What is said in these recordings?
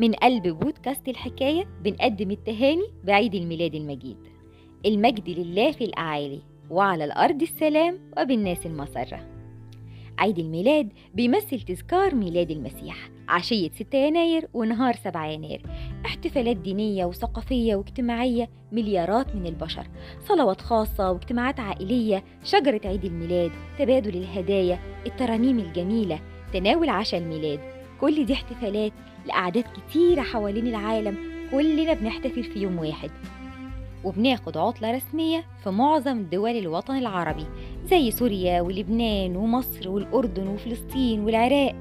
من قلب بودكاست الحكاية بنقدم التهاني بعيد الميلاد المجيد. المجد لله في الأعالي وعلى الأرض السلام وبالناس المسرة. عيد الميلاد بيمثل تذكار ميلاد المسيح عشية 6 يناير ونهار 7 يناير. احتفالات دينية وثقافية واجتماعية مليارات من البشر. صلوات خاصة واجتماعات عائلية شجرة عيد الميلاد تبادل الهدايا الترانيم الجميلة تناول عشاء الميلاد. كل دي احتفالات لأعداد كتيرة حوالين العالم كلنا بنحتفل في يوم واحد. وبناخد عطلة رسمية في معظم دول الوطن العربي زي سوريا ولبنان ومصر والأردن وفلسطين والعراق.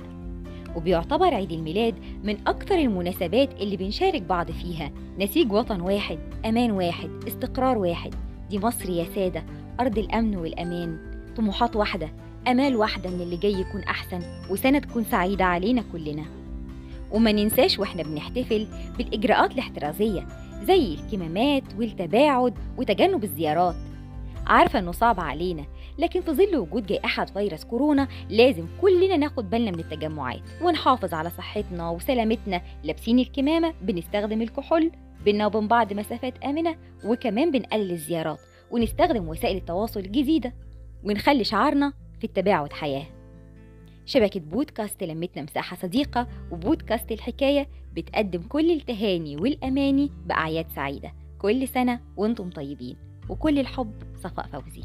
وبيعتبر عيد الميلاد من أكثر المناسبات اللي بنشارك بعض فيها. نسيج وطن واحد أمان واحد استقرار واحد. دي مصر يا سادة أرض الأمن والأمان. طموحات واحدة أمال واحدة إن اللي جاي يكون أحسن وسنة تكون سعيدة علينا كلنا. وما ننساش وإحنا بنحتفل بالإجراءات الاحترازية زي الكمامات والتباعد وتجنب الزيارات. عارفة إنه صعب علينا لكن في ظل وجود جائحة فيروس كورونا لازم كلنا ناخد بالنا من التجمعات ونحافظ على صحتنا وسلامتنا. لابسين الكمامة بنستخدم الكحول بينا وبين بعض مسافات آمنة وكمان بنقلل الزيارات ونستخدم وسائل التواصل الجديدة. ونخلي شعارنا في التباعد حياة شبكة بودكاست لمتنا مساحة صديقة وبودكاست الحكاية بتقدم كل التهاني والأماني بأعياد سعيدة. كل سنة وأنتم طيبين. وكل الحب صفاء فوزي.